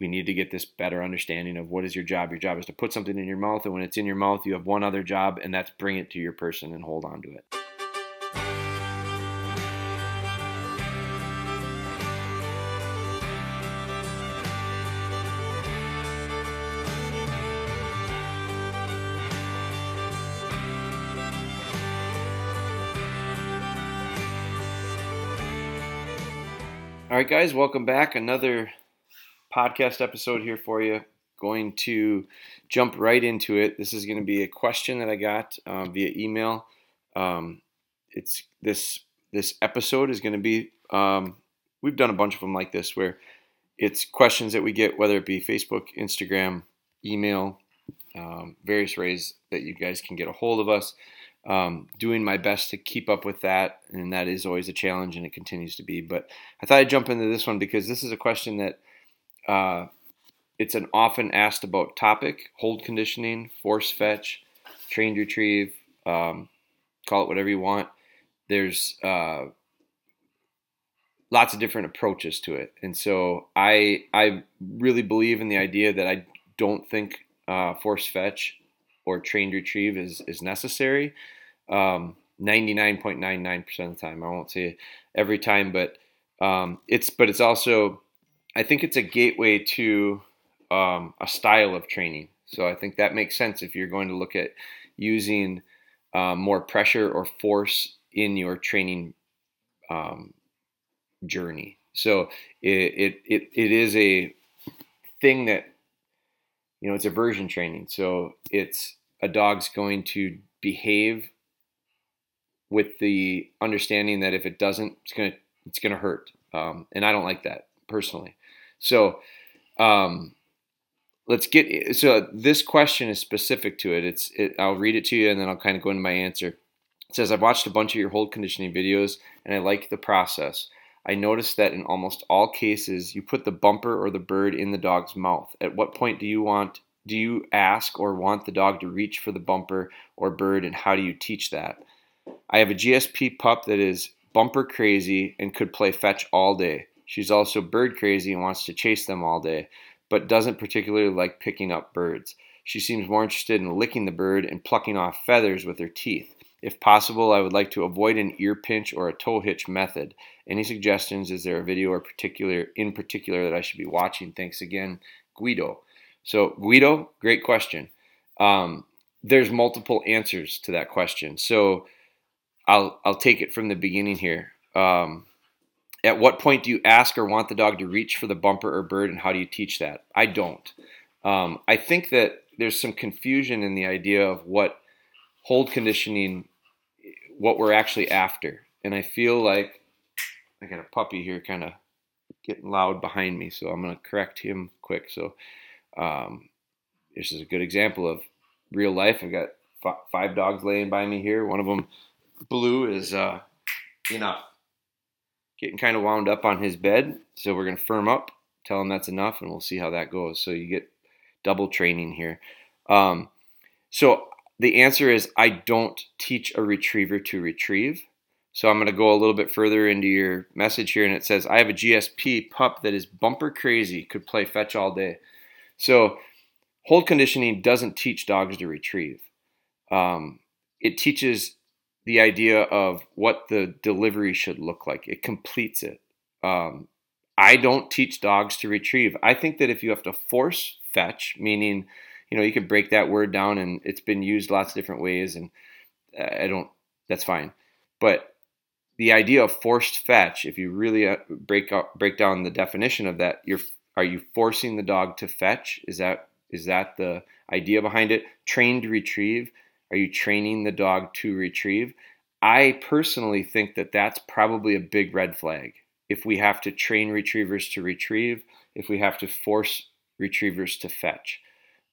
we need to get this better understanding of what is your job. Your job is to put something in your mouth, and when it's in your mouth, you have one other job, and that's bring it to your person and hold on to it. All right, guys, welcome back. Another podcast episode here for you. Going to jump right into it. This is going to be a question that I got uh, via email. Um, it's this this episode is going to be. Um, we've done a bunch of them like this where it's questions that we get, whether it be Facebook, Instagram, email, um, various ways that you guys can get a hold of us um, doing my best to keep up with that, and that is always a challenge, and it continues to be. But I thought I'd jump into this one because this is a question that uh, it's an often asked about topic: hold conditioning, force fetch, trained retrieve, um, call it whatever you want. There's uh, lots of different approaches to it, and so I I really believe in the idea that I don't think uh, force fetch or trained retrieve is, is necessary. Um, 99.99% of the time. I won't say every time, but um, it's but it's also I think it's a gateway to um, a style of training. So I think that makes sense if you're going to look at using um, more pressure or force in your training um, journey. So it, it, it, it is a thing that you know it's aversion training. So it's a dog's going to behave with the understanding that if it doesn't, it's gonna it's gonna hurt, um, and I don't like that personally. So um, let's get so this question is specific to it. It's it, I'll read it to you, and then I'll kind of go into my answer. It says I've watched a bunch of your hold conditioning videos, and I like the process. I noticed that in almost all cases, you put the bumper or the bird in the dog's mouth. At what point do you want do you ask or want the dog to reach for the bumper or bird, and how do you teach that? I have a GSP pup that is bumper crazy and could play fetch all day. She's also bird crazy and wants to chase them all day, but doesn't particularly like picking up birds. She seems more interested in licking the bird and plucking off feathers with her teeth. If possible, I would like to avoid an ear pinch or a toe hitch method. Any suggestions? Is there a video or particular in particular that I should be watching? Thanks again, Guido. So, Guido, great question. Um, there's multiple answers to that question. So, I'll I'll take it from the beginning here. Um, at what point do you ask or want the dog to reach for the bumper or bird, and how do you teach that? I don't. Um, I think that there's some confusion in the idea of what hold conditioning, what we're actually after, and I feel like I got a puppy here, kind of getting loud behind me, so I'm gonna correct him quick. So um, this is a good example of real life. I've got f- five dogs laying by me here. One of them, Blue, is uh, enough. Getting kind of wound up on his bed, so we're gonna firm up, tell him that's enough, and we'll see how that goes. So you get double training here. Um, so the answer is I don't teach a retriever to retrieve. So I'm going to go a little bit further into your message here, and it says I have a GSP pup that is bumper crazy, could play fetch all day. So, hold conditioning doesn't teach dogs to retrieve. Um, it teaches the idea of what the delivery should look like. It completes it. Um, I don't teach dogs to retrieve. I think that if you have to force fetch, meaning, you know, you could break that word down and it's been used lots of different ways, and I don't, that's fine. But the idea of forced fetch, if you really uh, break up, break down the definition of that, you're are you forcing the dog to fetch? Is that is that the idea behind it? Trained retrieve. Are you training the dog to retrieve? I personally think that that's probably a big red flag. If we have to train retrievers to retrieve, if we have to force retrievers to fetch,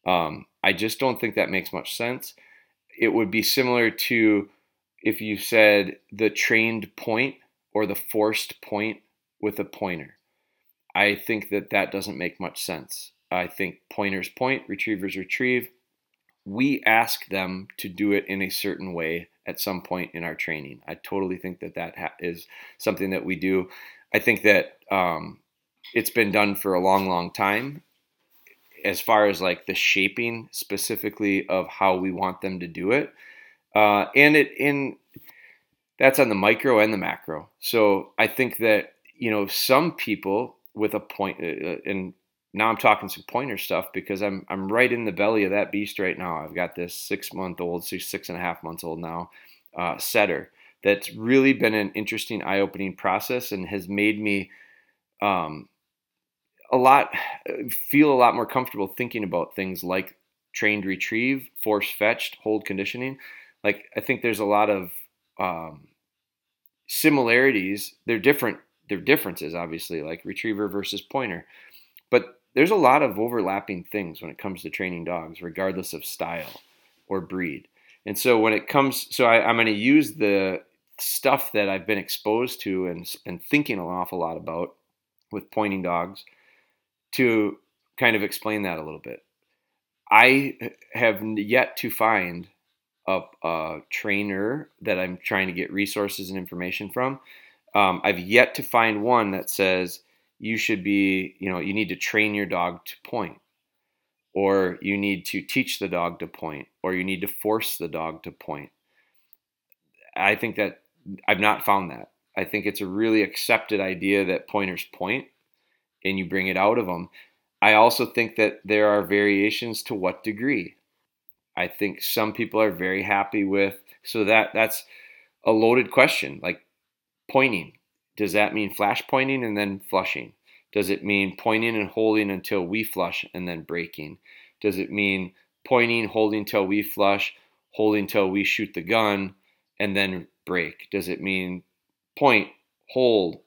um, I just don't think that makes much sense. It would be similar to if you said the trained point or the forced point with a pointer. I think that that doesn't make much sense. I think pointers point, retrievers retrieve. We ask them to do it in a certain way at some point in our training. I totally think that that ha- is something that we do. I think that um, it's been done for a long, long time. as far as like the shaping specifically of how we want them to do it. Uh, and it in that's on the micro and the macro. So I think that you know some people with a point, uh, uh, and now I'm talking some pointer stuff because I'm I'm right in the belly of that beast right now. I've got this six month old, six six and a half months old now, uh, setter that's really been an interesting eye opening process and has made me um, a lot feel a lot more comfortable thinking about things like trained retrieve, force fetched, hold conditioning. Like I think there's a lot of um, similarities. They're different. They're differences, obviously, like retriever versus pointer. But there's a lot of overlapping things when it comes to training dogs, regardless of style or breed. And so when it comes, so I, I'm going to use the stuff that I've been exposed to and been thinking an awful lot about with pointing dogs to kind of explain that a little bit. I have yet to find a, a trainer that I'm trying to get resources and information from. Um, I've yet to find one that says you should be, you know, you need to train your dog to point, or you need to teach the dog to point, or you need to force the dog to point. I think that I've not found that. I think it's a really accepted idea that pointers point and you bring it out of them. I also think that there are variations to what degree. I think some people are very happy with so that that's a loaded question like pointing. Does that mean flash pointing and then flushing? Does it mean pointing and holding until we flush and then breaking? Does it mean pointing, holding till we flush, holding till we shoot the gun, and then break? Does it mean point, hold,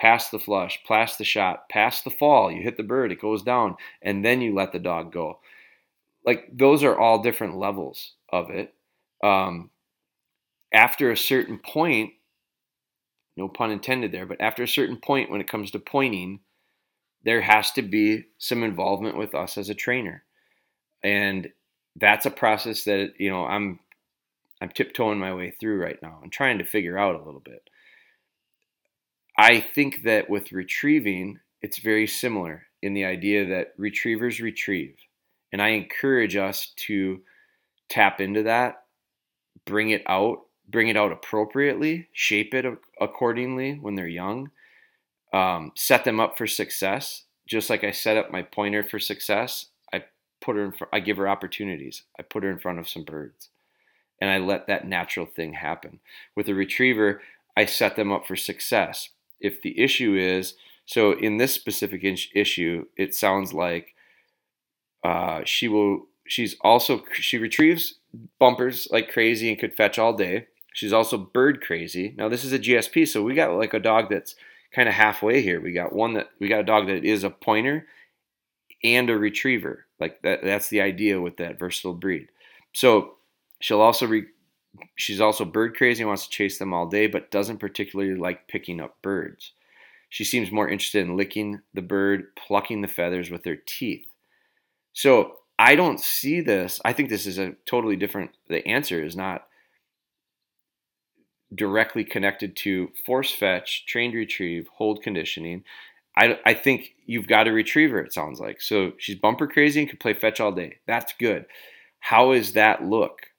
pass the flush, pass the shot, pass the fall? You hit the bird, it goes down, and then you let the dog go. Like those are all different levels of it. Um, after a certain point, no pun intended there, but after a certain point when it comes to pointing, there has to be some involvement with us as a trainer. And that's a process that, you know, I'm I'm tiptoeing my way through right now and trying to figure out a little bit. I think that with retrieving, it's very similar in the idea that retrievers retrieve. And I encourage us to tap into that, bring it out, bring it out appropriately, shape it accordingly when they're young, um, set them up for success. Just like I set up my pointer for success, I put her in. Fr- I give her opportunities. I put her in front of some birds and I let that natural thing happen. With a retriever, I set them up for success. If the issue is, so in this specific issue, it sounds like uh, she will, she's also, she retrieves bumpers like crazy and could fetch all day. She's also bird crazy. Now, this is a GSP, so we got like a dog that's kind of halfway here. We got one that, we got a dog that is a pointer and a retriever. Like that, that's the idea with that versatile breed. So She'll also re- she's also bird crazy and wants to chase them all day, but doesn't particularly like picking up birds. She seems more interested in licking the bird, plucking the feathers with her teeth. So I don't see this. I think this is a totally different. The answer is not directly connected to force fetch, trained retrieve, hold conditioning. I, I think you've got a retriever, it sounds like. So she's bumper crazy and can play fetch all day. That's good. How does that look?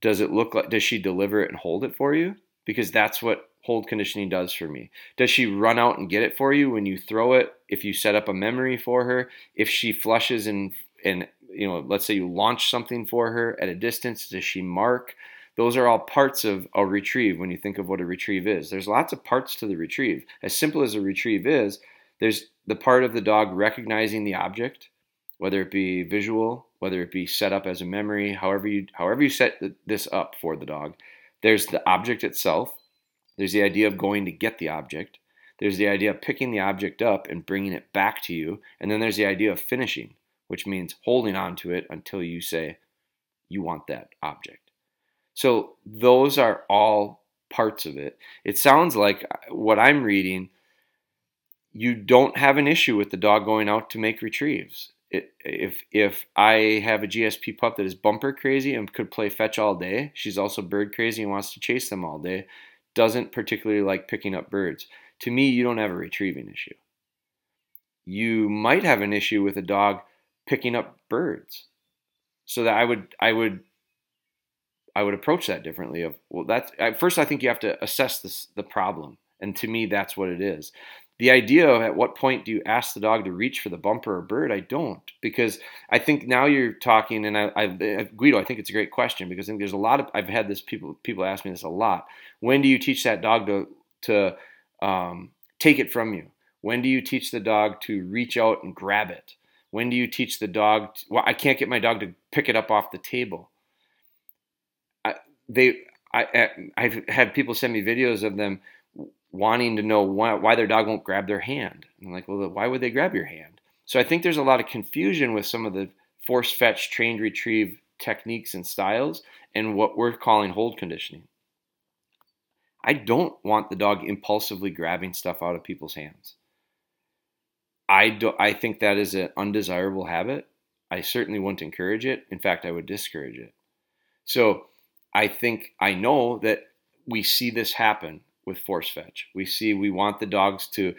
does it look like does she deliver it and hold it for you because that's what hold conditioning does for me does she run out and get it for you when you throw it if you set up a memory for her if she flushes and and you know let's say you launch something for her at a distance does she mark those are all parts of a retrieve when you think of what a retrieve is there's lots of parts to the retrieve as simple as a retrieve is there's the part of the dog recognizing the object whether it be visual whether it be set up as a memory, however you however you set this up for the dog. There's the object itself. There's the idea of going to get the object. There's the idea of picking the object up and bringing it back to you. And then there's the idea of finishing, which means holding on to it until you say you want that object. So those are all parts of it. It sounds like uh, what I'm reading, you don't have an issue with the dog going out to make retrieves it, if if I have a GSP pup that is bumper crazy and could play fetch all day, she's also bird crazy and wants to chase them all day, doesn't particularly like picking up birds. To me, you don't have a retrieving issue. You might have an issue with a dog picking up birds. So that I would I would I would approach that differently. Of well, that's at first I think you have to assess this the problem, and to me that's what it is. The idea of at what point do you ask the dog to reach for the bumper or bird? I don't because I think now you're talking, and I, I Guido, I think it's a great question because I think there's a lot of I've had this people people ask me this a lot. When do you teach that dog to to um, take it from you? When do you teach the dog to reach out and grab it? When do you teach the dog? To, well, I can't get my dog to pick it up off the table. They, I, I've had people send me videos of them wanting to know why, why their dog won't grab their hand. I'm like, well, why would they grab your hand? So I think there's a lot of confusion with some of the force fetch, trained retrieve techniques and styles and what we're calling hold conditioning. I don't want the dog impulsively grabbing stuff out of people's hands. I do, I think that is an undesirable habit. I certainly wouldn't encourage it. In fact, I would discourage it. So I think I know that we see this happen with force fetch. We see we want the dogs to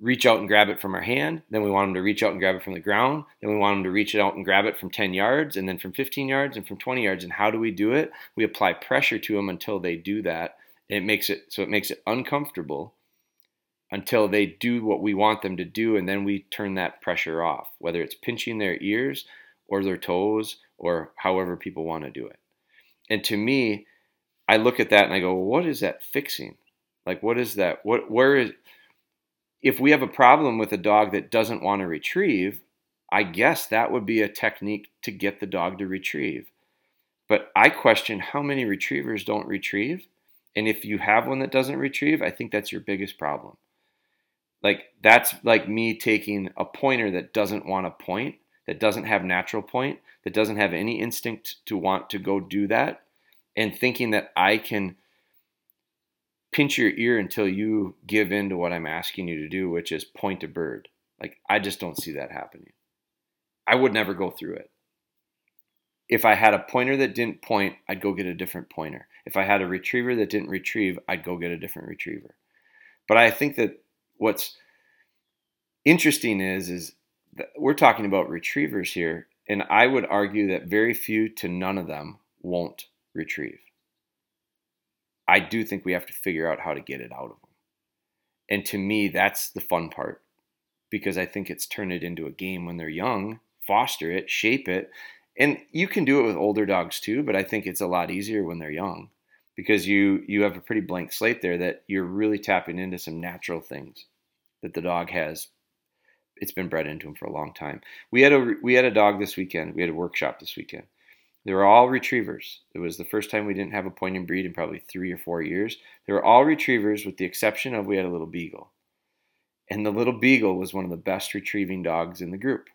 reach out and grab it from our hand. Then we want them to reach out and grab it from the ground. Then we want them to reach it out and grab it from 10 yards and then from 15 yards and from 20 yards. And how do we do it? We apply pressure to them until they do that. It makes it so it makes it uncomfortable until they do what we want them to do, and then we turn that pressure off, whether it's pinching their ears or their toes or however people want to do it. And to me, I look at that and I go, well, what is that fixing? Like, what is that? What, where is, if we have a problem with a dog that doesn't want to retrieve, I guess that would be a technique to get the dog to retrieve. But I question how many retrievers don't retrieve. And if you have one that doesn't retrieve, I think that's your biggest problem. Like that's like me taking a pointer that doesn't want to point, that doesn't have natural point, that doesn't have any instinct to want to go do that, and thinking that I can pinch your ear until you give in to what I'm asking you to do, which is point a bird. Like I just don't see that happening. I would never go through it. If I had a pointer that didn't point, I'd go get a different pointer. If I had a retriever that didn't retrieve, I'd go get a different retriever. But I think that what's interesting is is we're talking about retrievers here, and I would argue that very few to none of them won't retrieve. I do think we have to figure out how to get it out of them. And to me, that's the fun part because I think it's turn it into a game when they're young, foster it, shape it. And you can do it with older dogs too, but I think it's a lot easier when they're young because you you have a pretty blank slate there that you're really tapping into some natural things that the dog has it's been bred into him for a long time. We had a we had a dog this weekend. We had a workshop this weekend. They were all retrievers. It was the first time we didn't have a pointing breed in probably three or four years. They were all retrievers with the exception of we had a little beagle. And the little beagle was one of the best retrieving dogs in the group.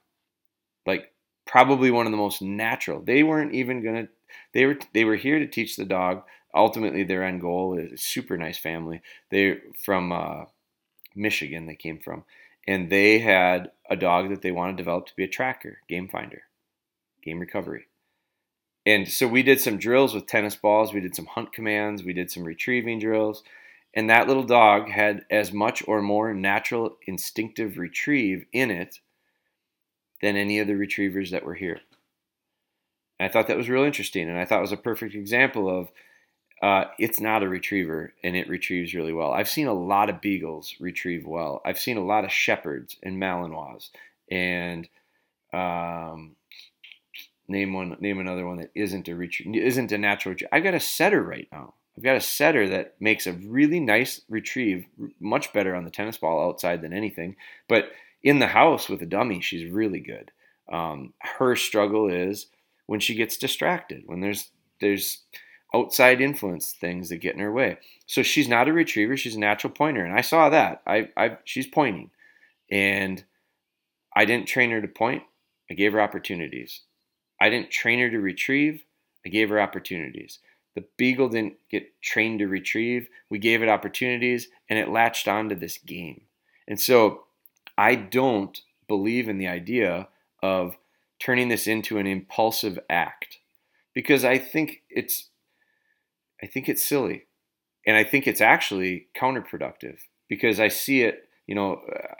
Like probably one of the most natural. They weren't even gonna they were they were here to teach the dog ultimately their end goal is a super nice family. They're from uh, Michigan. They came from, and they had a dog that they wanted to develop to be a tracker, game finder, game recovery. And so we did some drills with tennis balls. We did some hunt commands. We did some retrieving drills. And that little dog had as much or more natural instinctive retrieve in it than any of the retrievers that were here. And I thought that was real interesting. And I thought it was a perfect example of uh, it's not a retriever and it retrieves really well. I've seen a lot of beagles retrieve well. I've seen a lot of shepherds and Malinois and um, name one, name another one that isn't a retrieve, isn't a natural. Retrieve. I've got a setter right now. I've got a setter that makes a really nice retrieve, much better on the tennis ball outside than anything. But in the house with a dummy, she's really good. Um, her struggle is when she gets distracted, when there's there's outside influence things that get in her way. So she's not a retriever; she's a natural pointer, and I saw that. I, I she's pointing, and I didn't train her to point. I gave her opportunities. I didn't train her to retrieve. I gave her opportunities. The beagle didn't get trained to retrieve. We gave it opportunities, and it latched onto this game. And so, I don't believe in the idea of turning this into an impulsive act because I think it's I think it's silly. And I think it's actually counterproductive because I see it, you know, uh,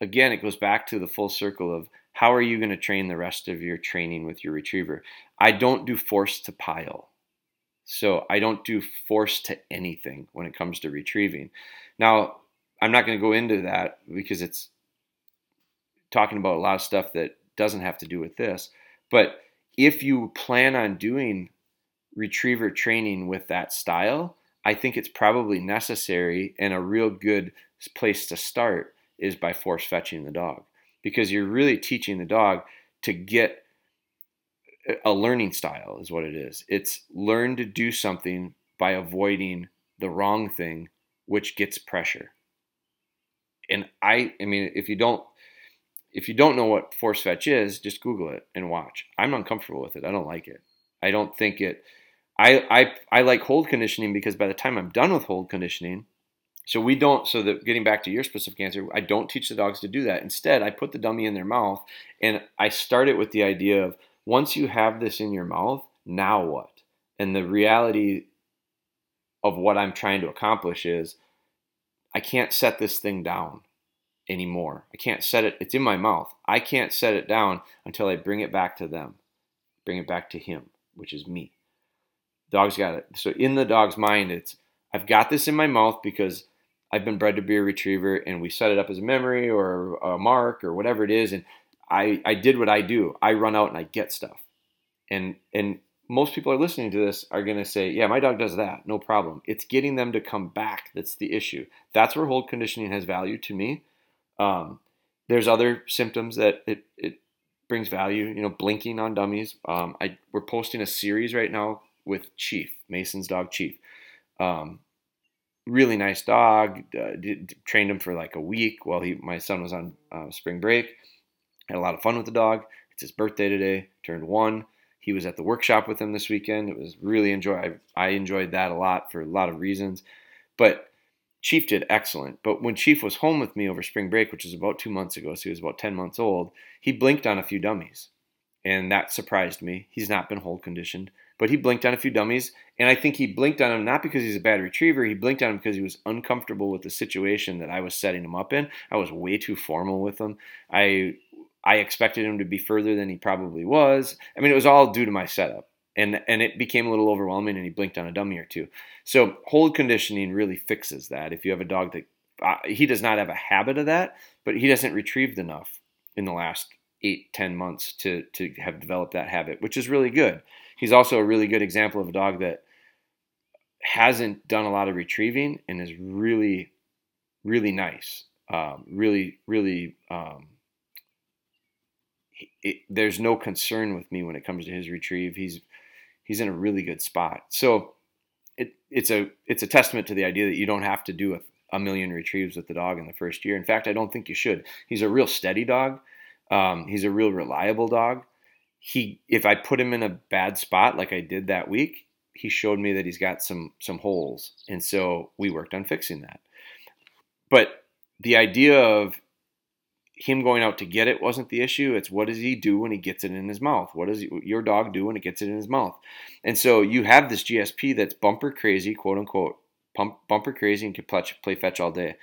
again, it goes back to the full circle of how are you going to train the rest of your training with your retriever? I don't do force to pile. So I don't do force to anything when it comes to retrieving. Now, I'm not going to go into that because it's talking about a lot of stuff that doesn't have to do with this. But if you plan on doing retriever training with that style, I think it's probably necessary and a real good place to start is by force fetching the dog because you're really teaching the dog to get a learning style is what it is. It's learn to do something by avoiding the wrong thing which gets pressure. And I I mean if you don't if you don't know what force fetch is, just Google it and watch. I'm uncomfortable with it. I don't like it. I don't think it. I I I like hold conditioning because by the time I'm done with hold conditioning, so we don't. So that getting back to your specific answer, I don't teach the dogs to do that. Instead, I put the dummy in their mouth and I start it with the idea of once you have this in your mouth, now what? And the reality of what I'm trying to accomplish is I can't set this thing down anymore. I can't set it, it's in my mouth. I can't set it down until I bring it back to them, bring it back to him, which is me. Dog's got it. So in the dog's mind, it's I've got this in my mouth because I've been bred to be a retriever and we set it up as a memory or a mark or whatever it is. And I, I did what I do. I run out and I get stuff. And and most people are listening to this are going to say, yeah, my dog does that. No problem. It's getting them to come back that's the issue. That's where hold conditioning has value to me. Um, there's other symptoms that it, it brings value. You know, blinking on dummies. Um, I we're posting a series right now with Chief Mason's dog Chief. Um, really nice dog. Uh, did, trained him for like a week while he my son was on uh, spring break. Had a lot of fun with the dog. It's his birthday today. Turned one. He was at the workshop with him this weekend. It was really enjoy. I, I enjoyed that a lot for a lot of reasons, but Chief did excellent, but when Chief was home with me over spring break, which was about two months ago, so he was about 10 months old, he blinked on a few dummies. And that surprised me. He's not been hold conditioned, but he blinked on a few dummies. And I think he blinked on them not because he's a bad retriever, he blinked on them because he was uncomfortable with the situation that I was setting him up in. I was way too formal with him. I I expected him to be further than he probably was. I mean, it was all due to my setup and and it became a little overwhelming and he blinked on a dummy or two. So hold conditioning really fixes that if you have a dog that uh, he does not have a habit of that but he doesn't retrieved enough in the last eight ten months to to have developed that habit which is really good. He's also a really good example of a dog that hasn't done a lot of retrieving and is really really nice. Um, really really um, it, there's no concern with me when it comes to his retrieve. He's he's in a really good spot. So it, it's a it's a testament to the idea that you don't have to do a, a, million retrieves with the dog in the first year. In fact, I don't think you should. He's a real steady dog. Um, he's a real reliable dog. He if I put him in a bad spot like I did that week, he showed me that he's got some some holes, and so we worked on fixing that. But the idea of him going out to get it wasn't the issue. It's what does he do when he gets it in his mouth? What does your dog do when it gets it in his mouth? And so you have this GSP that's bumper crazy, quote unquote, pump, bumper crazy and can play fetch all day.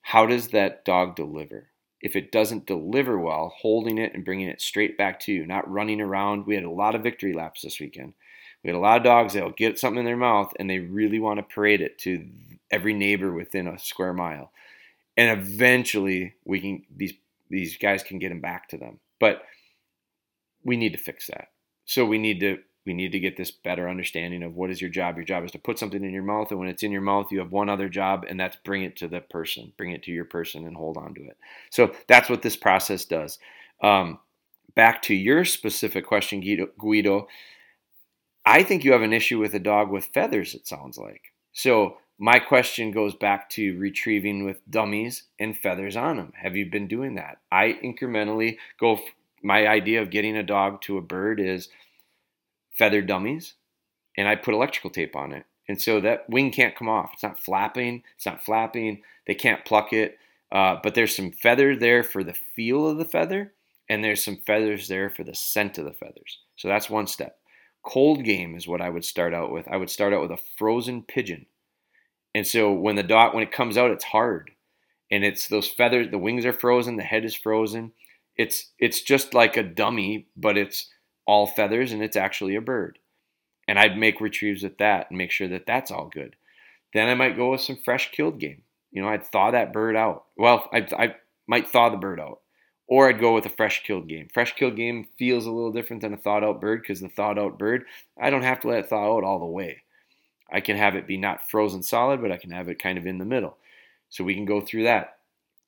How does that dog deliver? If it doesn't deliver well, holding it and bringing it straight back to you, not running around. We had a lot of victory laps this weekend. We had a lot of dogs that'll get something in their mouth and they really want to parade it to every neighbor within a square mile. And eventually, we can these these guys can get him back to them. But we need to fix that. So we need to we need to get this better understanding of what is your job. Your job is to put something in your mouth, and when it's in your mouth, you have one other job, and that's bring it to the person, bring it to your person, and hold on to it. So that's what this process does. Um, back to your specific question, Guido. I think you have an issue with a dog with feathers. It sounds like so my question goes back to retrieving with dummies and feathers on them. Have you been doing that? I incrementally go. My idea of getting a dog to a bird is feather dummies, and I put electrical tape on it, and so that wing can't come off. It's not flapping. It's not flapping. They can't pluck it. Uh, but there's some feather there for the feel of the feather, and there's some feathers there for the scent of the feathers. So that's one step. Cold game is what I would start out with. I would start out with a frozen pigeon and so when the dot when it comes out, it's hard, and it's those feathers. The wings are frozen, the head is frozen, It's it's just like a dummy, but it's all feathers and it's actually a bird. And I'd make retrieves with that and make sure that that's all good. Then I might go with some fresh killed game. You know, I'd thaw that bird out. Well, I, I might thaw the bird out. Or I'd go with a fresh killed game. Fresh killed game feels a little different than a thawed out bird because the thawed out bird, I don't have to let it thaw out all the way. I can have it be not frozen solid, but I can have it kind of in the middle. So we can go through that.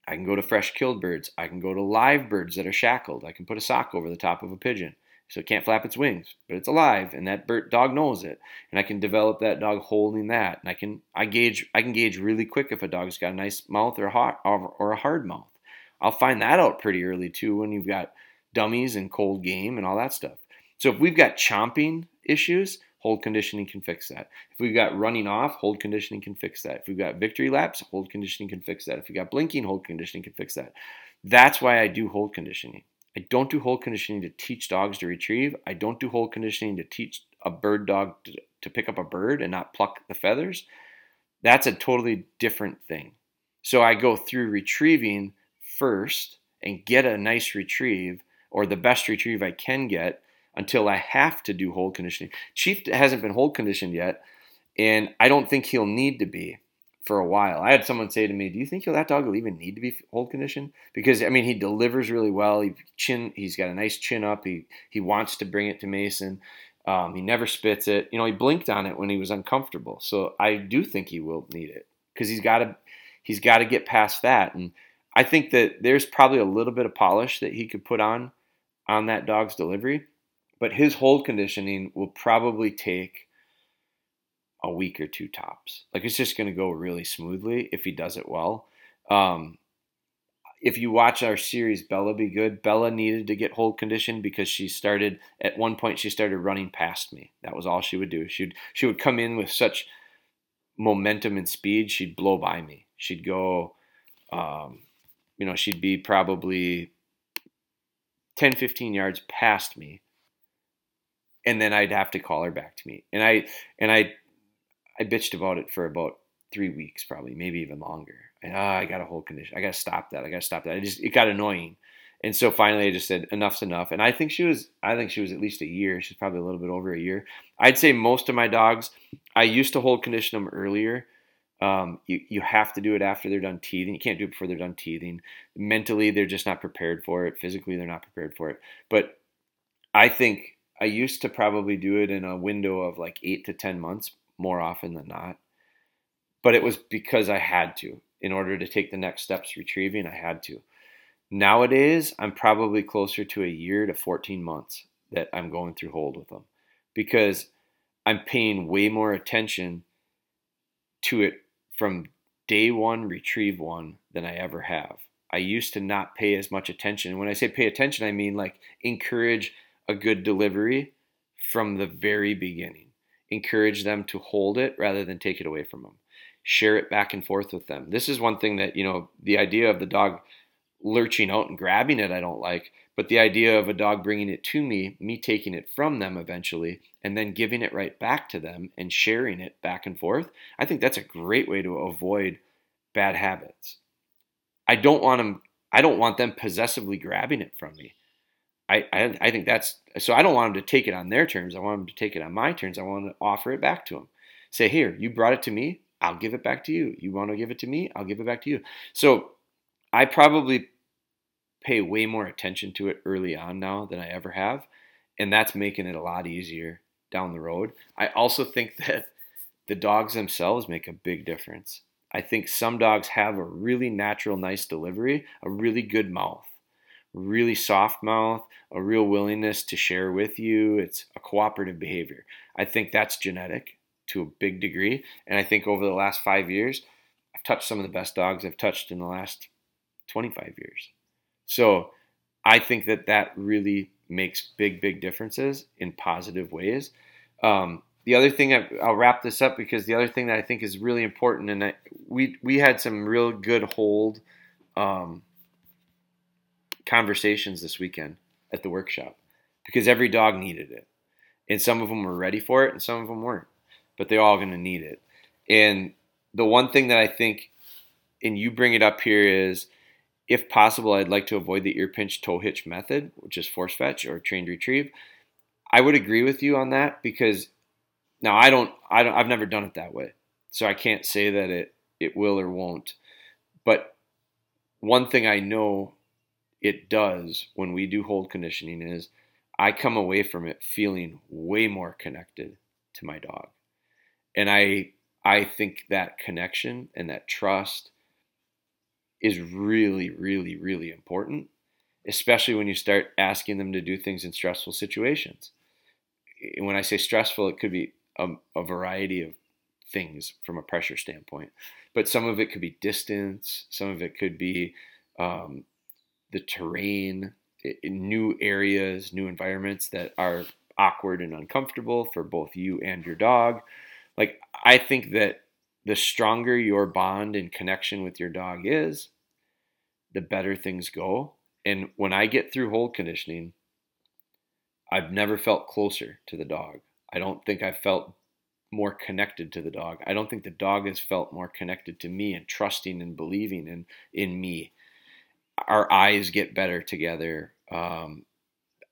I can go to fresh killed birds. I can go to live birds that are shackled. I can put a sock over the top of a pigeon so it can't flap its wings, but it's alive, and that bird dog knows it, and I can develop that dog holding that, and I can I gauge I can gauge really quick if a dog's got a nice mouth or hot or a hard mouth. I'll find that out pretty early too when you've got dummies and cold game and all that stuff. So if we've got chomping issues, hold conditioning can fix that. If we've got running off, hold conditioning can fix that. If we've got victory laps, hold conditioning can fix that. If we've got blinking, hold conditioning can fix that. That's why I do hold conditioning. I don't do hold conditioning to teach dogs to retrieve. I don't do hold conditioning to teach a bird dog to, to pick up a bird and not pluck the feathers. That's a totally different thing. So I go through retrieving first and get a nice retrieve or the best retrieve I can get until I have to do hold conditioning. Chief hasn't been hold conditioned yet, and I don't think he'll need to be for a while. I had someone say to me, "Do you think that dog will even need to be hold conditioned?" Because I mean, he delivers really well. He chin, he's got a nice chin up. He he wants to bring it to Mason. Um, he never spits it. You know, he blinked on it when he was uncomfortable. So I do think he will need it because he's got to he's got to get past that. And I think that there's probably a little bit of polish that he could put on on that dog's delivery, but his hold conditioning will probably take a week or two tops. Like it's just going to go really smoothly if he does it well. Um, if you watch our series Bella Be Good, Bella needed to get hold condition because she started at one point she started running past me. That was all she would do. She'd she would come in with such momentum and speed, she'd blow by me. She'd go um, you know, she'd be probably 10 15 yards past me and then I'd have to call her back to me. And I and I I bitched about it for about three weeks, probably, maybe even longer. And oh, I got a hold condition. I got to stop that. I got to stop that. I just it got annoying, and so finally I just said enough's enough. And I think she was I think she was at least a year. She's probably a little bit over a year. I'd say most of my dogs I used to hold condition them earlier. Um, you you have to do it after they're done teething. You can't do it before they're done teething. Mentally, they're just not prepared for it. Physically, they're not prepared for it. But I think I used to probably do it in a window of like eight to ten months more often than not. But it was because I had to. In order to take the next steps retrieving, I had to. Nowadays, I'm probably closer to a year to 14 months that I'm going through hold with them because I'm paying way more attention to it from day one, retrieve one, than I ever have. I used to not pay as much attention. When I say pay attention, I mean like encourage a good delivery from the very beginning encourage them to hold it rather than take it away from them. Share it back and forth with them. This is one thing that, you know, the idea of the dog lurching out and grabbing it, I don't like. But the idea of a dog bringing it to me, me taking it from them eventually, and then giving it right back to them and sharing it back and forth, I think that's a great way to avoid bad habits. I don't want them. I don't want them possessively grabbing it from me. I, I, I think that's so. I don't want them to take it on their terms. I want them to take it on my terms. I want to offer it back to them. Say, here, you brought it to me. I'll give it back to you. You want to give it to me? I'll give it back to you. So I probably pay way more attention to it early on now than I ever have, and that's making it a lot easier down the road. I also think that the dogs themselves make a big difference. I think some dogs have a really natural, nice delivery, a really good mouth really soft mouth, a real willingness to share with you. It's a cooperative behavior. I think that's genetic to a big degree. And I think over the last five years, I've touched some of the best dogs I've touched in the last 25 years. So I think that that really makes big, big differences in positive ways. Um, the other thing I, will wrap this up because the other thing that I think is really important, and I, we we had some real good hold um, conversations this weekend at the workshop because every dog needed it. And some of them were ready for it and some of them weren't, but they're all going to need it. And the one thing that I think, and you bring it up here, is if possible, I'd like to avoid the ear pinch toe hitch method, which is force fetch or trained retrieve. I would agree with you on that because now I don't, I don't, I've never done it that way, so I can't say that it it will or won't. But one thing I know it does when we do hold conditioning is I come away from it feeling way more connected to my dog. And I I think that connection and that trust is really really really important, especially when you start asking them to do things in stressful situations. When I say stressful, it could be a, a variety of things from a pressure standpoint, but some of it could be distance, some of it could be um, the terrain, new areas, new environments that are awkward and uncomfortable for both you and your dog. Like, I think that the stronger your bond and connection with your dog is, the better things go. And when I get through hold conditioning, I've never felt closer to the dog. I don't think I've felt more connected to the dog. I don't think the dog has felt more connected to me and trusting and believing in in me our eyes get better together. Um,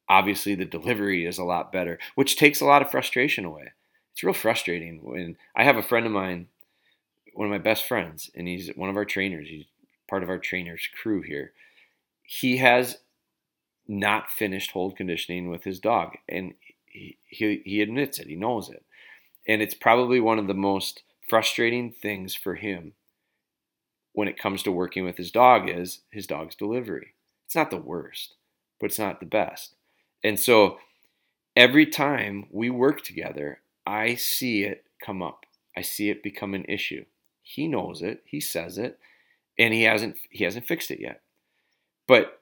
obviously, the delivery is a lot better, which takes a lot of frustration away. It's real frustrating when I have a friend of mine, one of my best friends, and he's one of our trainers. He's part of our trainers crew here. He has not finished hold conditioning with his dog, and he, he, he admits it. He knows it, and it's probably one of the most frustrating things for him when it comes to working with his dog is his dog's delivery. It's not the worst, but it's not the best. And so every time we work together, I see it come up. I see it become an issue. He knows it, he says it, and he hasn't he hasn't fixed it yet. But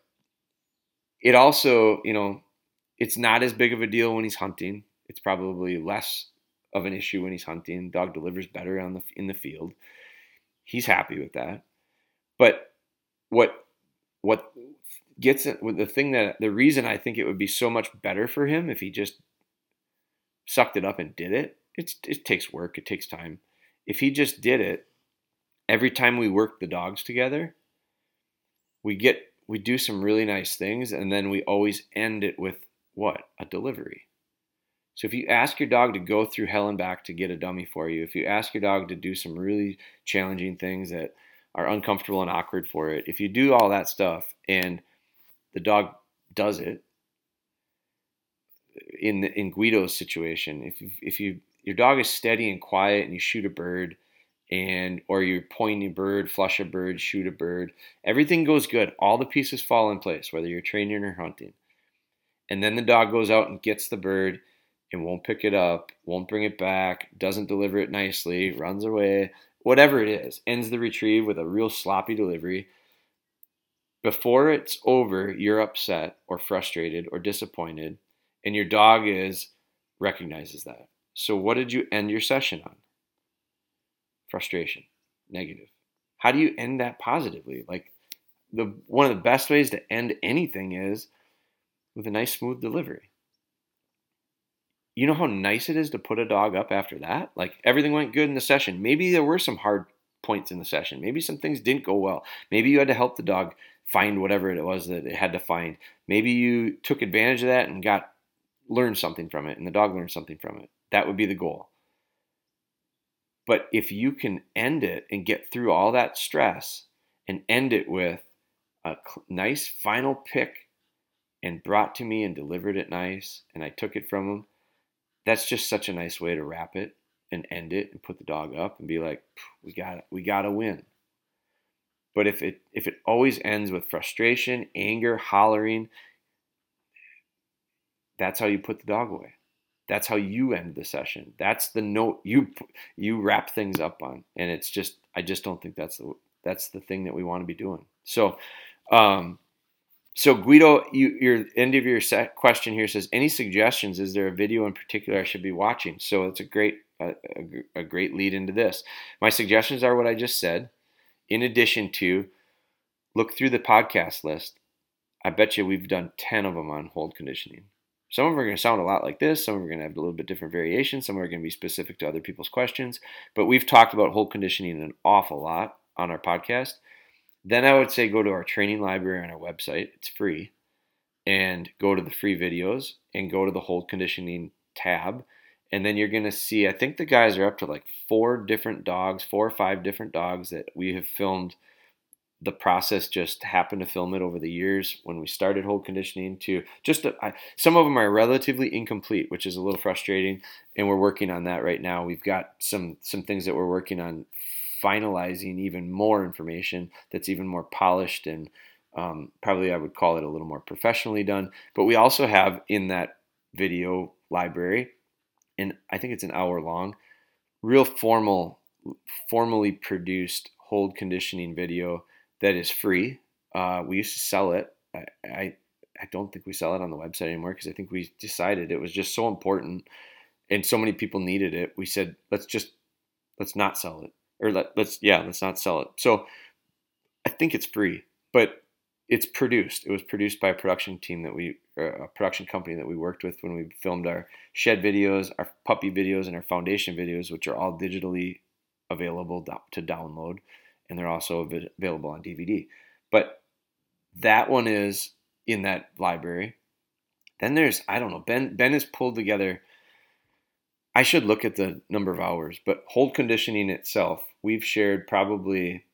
it also, you know, it's not as big of a deal when he's hunting. It's probably less of an issue when he's hunting. Dog delivers better on the in the field he's happy with that. But what what gets it with the thing that the reason I think it would be so much better for him if he just sucked it up and did it. It's it takes work, it takes time. If he just did it every time we work the dogs together, we get we do some really nice things and then we always end it with what? A delivery. So if you ask your dog to go through hell and back to get a dummy for you, if you ask your dog to do some really challenging things that are uncomfortable and awkward for it, if you do all that stuff and the dog does it, in the, in Guido's situation, if you, if you your dog is steady and quiet and you shoot a bird and or you point a bird, flush a bird, shoot a bird, everything goes good. All the pieces fall in place, whether you're training or hunting. And then the dog goes out and gets the bird and won't pick it up, won't bring it back, doesn't deliver it nicely, runs away, whatever it is, ends the retrieve with a real sloppy delivery. Before it's over, you're upset or frustrated or disappointed, and your dog is recognizes that. So what did you end your session on? Frustration, negative. How do you end that positively? Like the one of the best ways to end anything is with a nice smooth delivery you know how nice it is to put a dog up after that? Like everything went good in the session. Maybe there were some hard points in the session. Maybe some things didn't go well. Maybe you had to help the dog find whatever it was that it had to find. Maybe you took advantage of that and got learned something from it and the dog learned something from it. That would be the goal. But if you can end it and get through all that stress and end it with a nice final pick and brought to me and delivered it nice and I took it from him that's just such a nice way to wrap it and end it and put the dog up and be like, we got we got to win. But if it if it always ends with frustration, anger, hollering, that's how you put the dog away. That's how you end the session. That's the note you you wrap things up on, and it's just I just don't think that's the that's the thing that we want to be doing. So, um, so Guido, you, your end of your question here says, any suggestions? Is there a video in particular I should be watching? So it's a great a, a, a great lead into this. My suggestions are what I just said. In addition to look through the podcast list. I bet you we've done 10 of them on hold conditioning. Some of them are going to sound a lot like this. Some of them are going to have a little bit different variations. Some are going to be specific to other people's questions. But we've talked about hold conditioning an awful lot on our podcast. Then I would say go to our training library on our website. It's free. And go to the free videos and go to the hold conditioning tab. And then you're going to see, I think the guys are up to like four different dogs, four or five different dogs that we have filmed. The process just happened to film it over the years when we started hold conditioning to just a, I, some of them are relatively incomplete, which is a little frustrating. And we're working on that right now. We've got some some things that we're working on finalizing even more information that's even more polished and um, probably I would call it a little more professionally done. But we also have in that video library, and I think it's an hour long, real formal, formally produced hold conditioning video that is free. Uh, we used to sell it. I, I, I don't think we sell it on the website anymore because I think we decided it was just so important and so many people needed it. We said let's just let's not sell it or let, let's yeah let's not sell it. So i think it's free but it's produced. It was produced by a production team that we a production company that we worked with when we filmed our shed videos our puppy videos and our foundation videos which are all digitally available to download and they're also available on dvd but that one is in that library. Then there's i don't know ben ben has pulled together I should look at the number of hours, but hold conditioning itself, we've shared probably,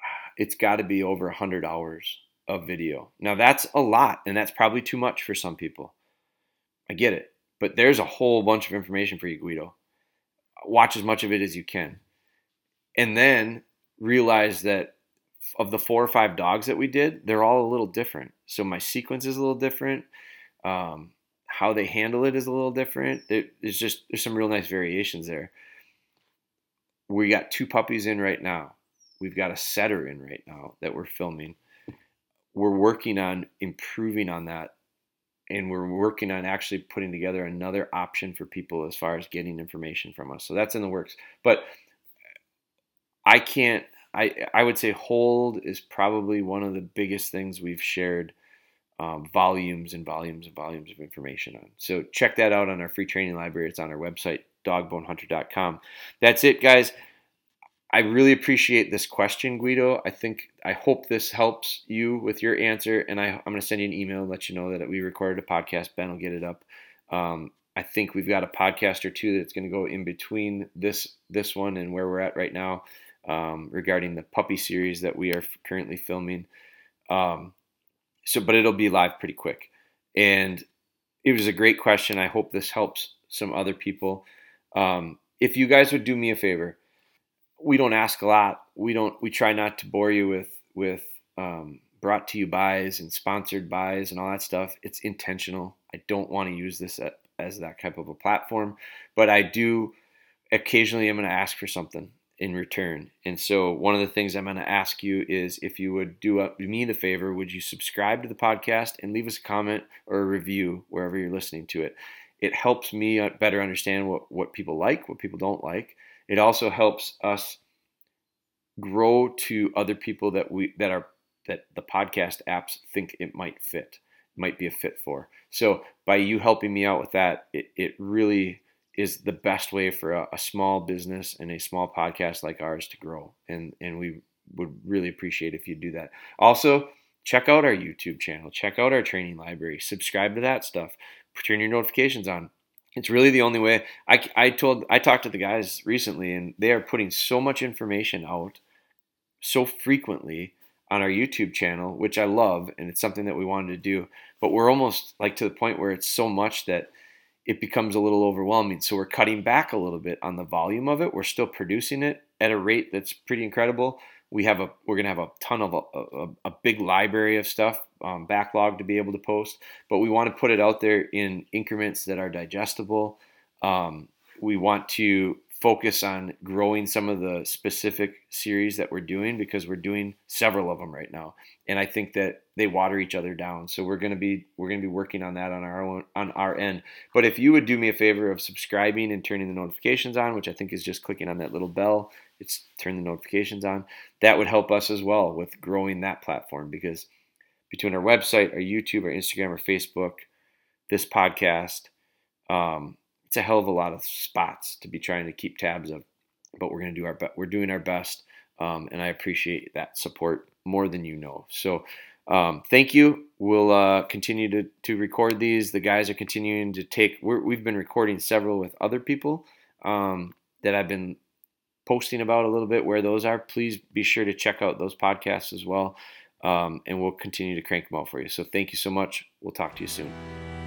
it's got to be over 100 hours of video. Now, that's a lot, and that's probably too much for some people. I get it. But there's a whole bunch of information for you, Guido. Watch as much of it as you can. And then realize that of the four or five dogs that we did, they're all a little different. So my sequence is a little different. Um, how they handle it is a little different. There's just there's some real nice variations there. We got two puppies in right now. We've got a setter in right now that we're filming. We're working on improving on that and we're working on actually putting together another option for people as far as getting information from us. So that's in the works. But I can't I I would say hold is probably one of the biggest things we've shared um, volumes and volumes and volumes of information on. So check that out on our free training library. It's on our website, dogbonehunter.com. That's it, guys. I really appreciate this question, Guido. I think I hope this helps you with your answer, and I, am going to send you an email and let you know that we recorded a podcast. Ben will get it up. Um, I think we've got a podcast or two that's going to go in between this this one and where we're at right now um, regarding the puppy series that we are currently filming. Um, so but it'll be live pretty quick. And it was a great question. I hope this helps some other people. Um, if you guys would do me a favor, we don't ask a lot. We don't. We try not to bore you with with um, brought to you buys and sponsored buys and all that stuff. It's intentional. I don't want to use this as that type of a platform, but I do occasionally. I'm going to ask for something in return. And so, one of the things I'm going to ask you is if you would do me the favor, would you subscribe to the podcast and leave us a comment or a review wherever you're listening to it? It helps me uh, better understand what, what people like, what people don't like. It also helps us grow to other people that we that are that the podcast apps think it might fit, might be a fit for. So by you helping me out with that, it, it really is the best way for a, a, small business and a small podcast like ours to grow. And and we would really appreciate if you do that. Also, check out our YouTube channel, check out our training library, subscribe to that stuff, turn your notifications on. It's really the only way. I, I told I talked to the guys recently, and they are putting so much information out so frequently on our YouTube channel, which I love, and it's something that we wanted to do. But we're almost like to the point where it's so much that it becomes a little overwhelming. So we're cutting back a little bit on the volume of it. We're still producing it at a rate that's pretty incredible. We have a we're gonna have a ton of a, a, a big library of stuff um, backlog to be able to post, but we want to put it out there in increments that are digestible. Um, we want to focus on growing some of the specific series that we're doing because we're doing several of them right now. And i think that they water each other down. So we're going to be we're going to be working on that on our own on our end. But if you would do me a favor of subscribing and turning the notifications on which i think is just clicking on that little bell it's turn the notifications on that would help us as well with growing that platform. Because between our website our youtube our instagram our facebook this podcast um, it's a hell of a lot of spots to be trying to keep tabs of. But we're going to do our best. We're doing our best. um, and I appreciate that support more than you know. So um, thank you. We'll uh, continue to, to record these. The guys are continuing to take. we have been recording several with other people um, that I've been posting about a little bit where those are. Please be sure to check out those podcasts as well. Um, and we'll continue to crank them out for you. So thank you so much. We'll talk to you soon.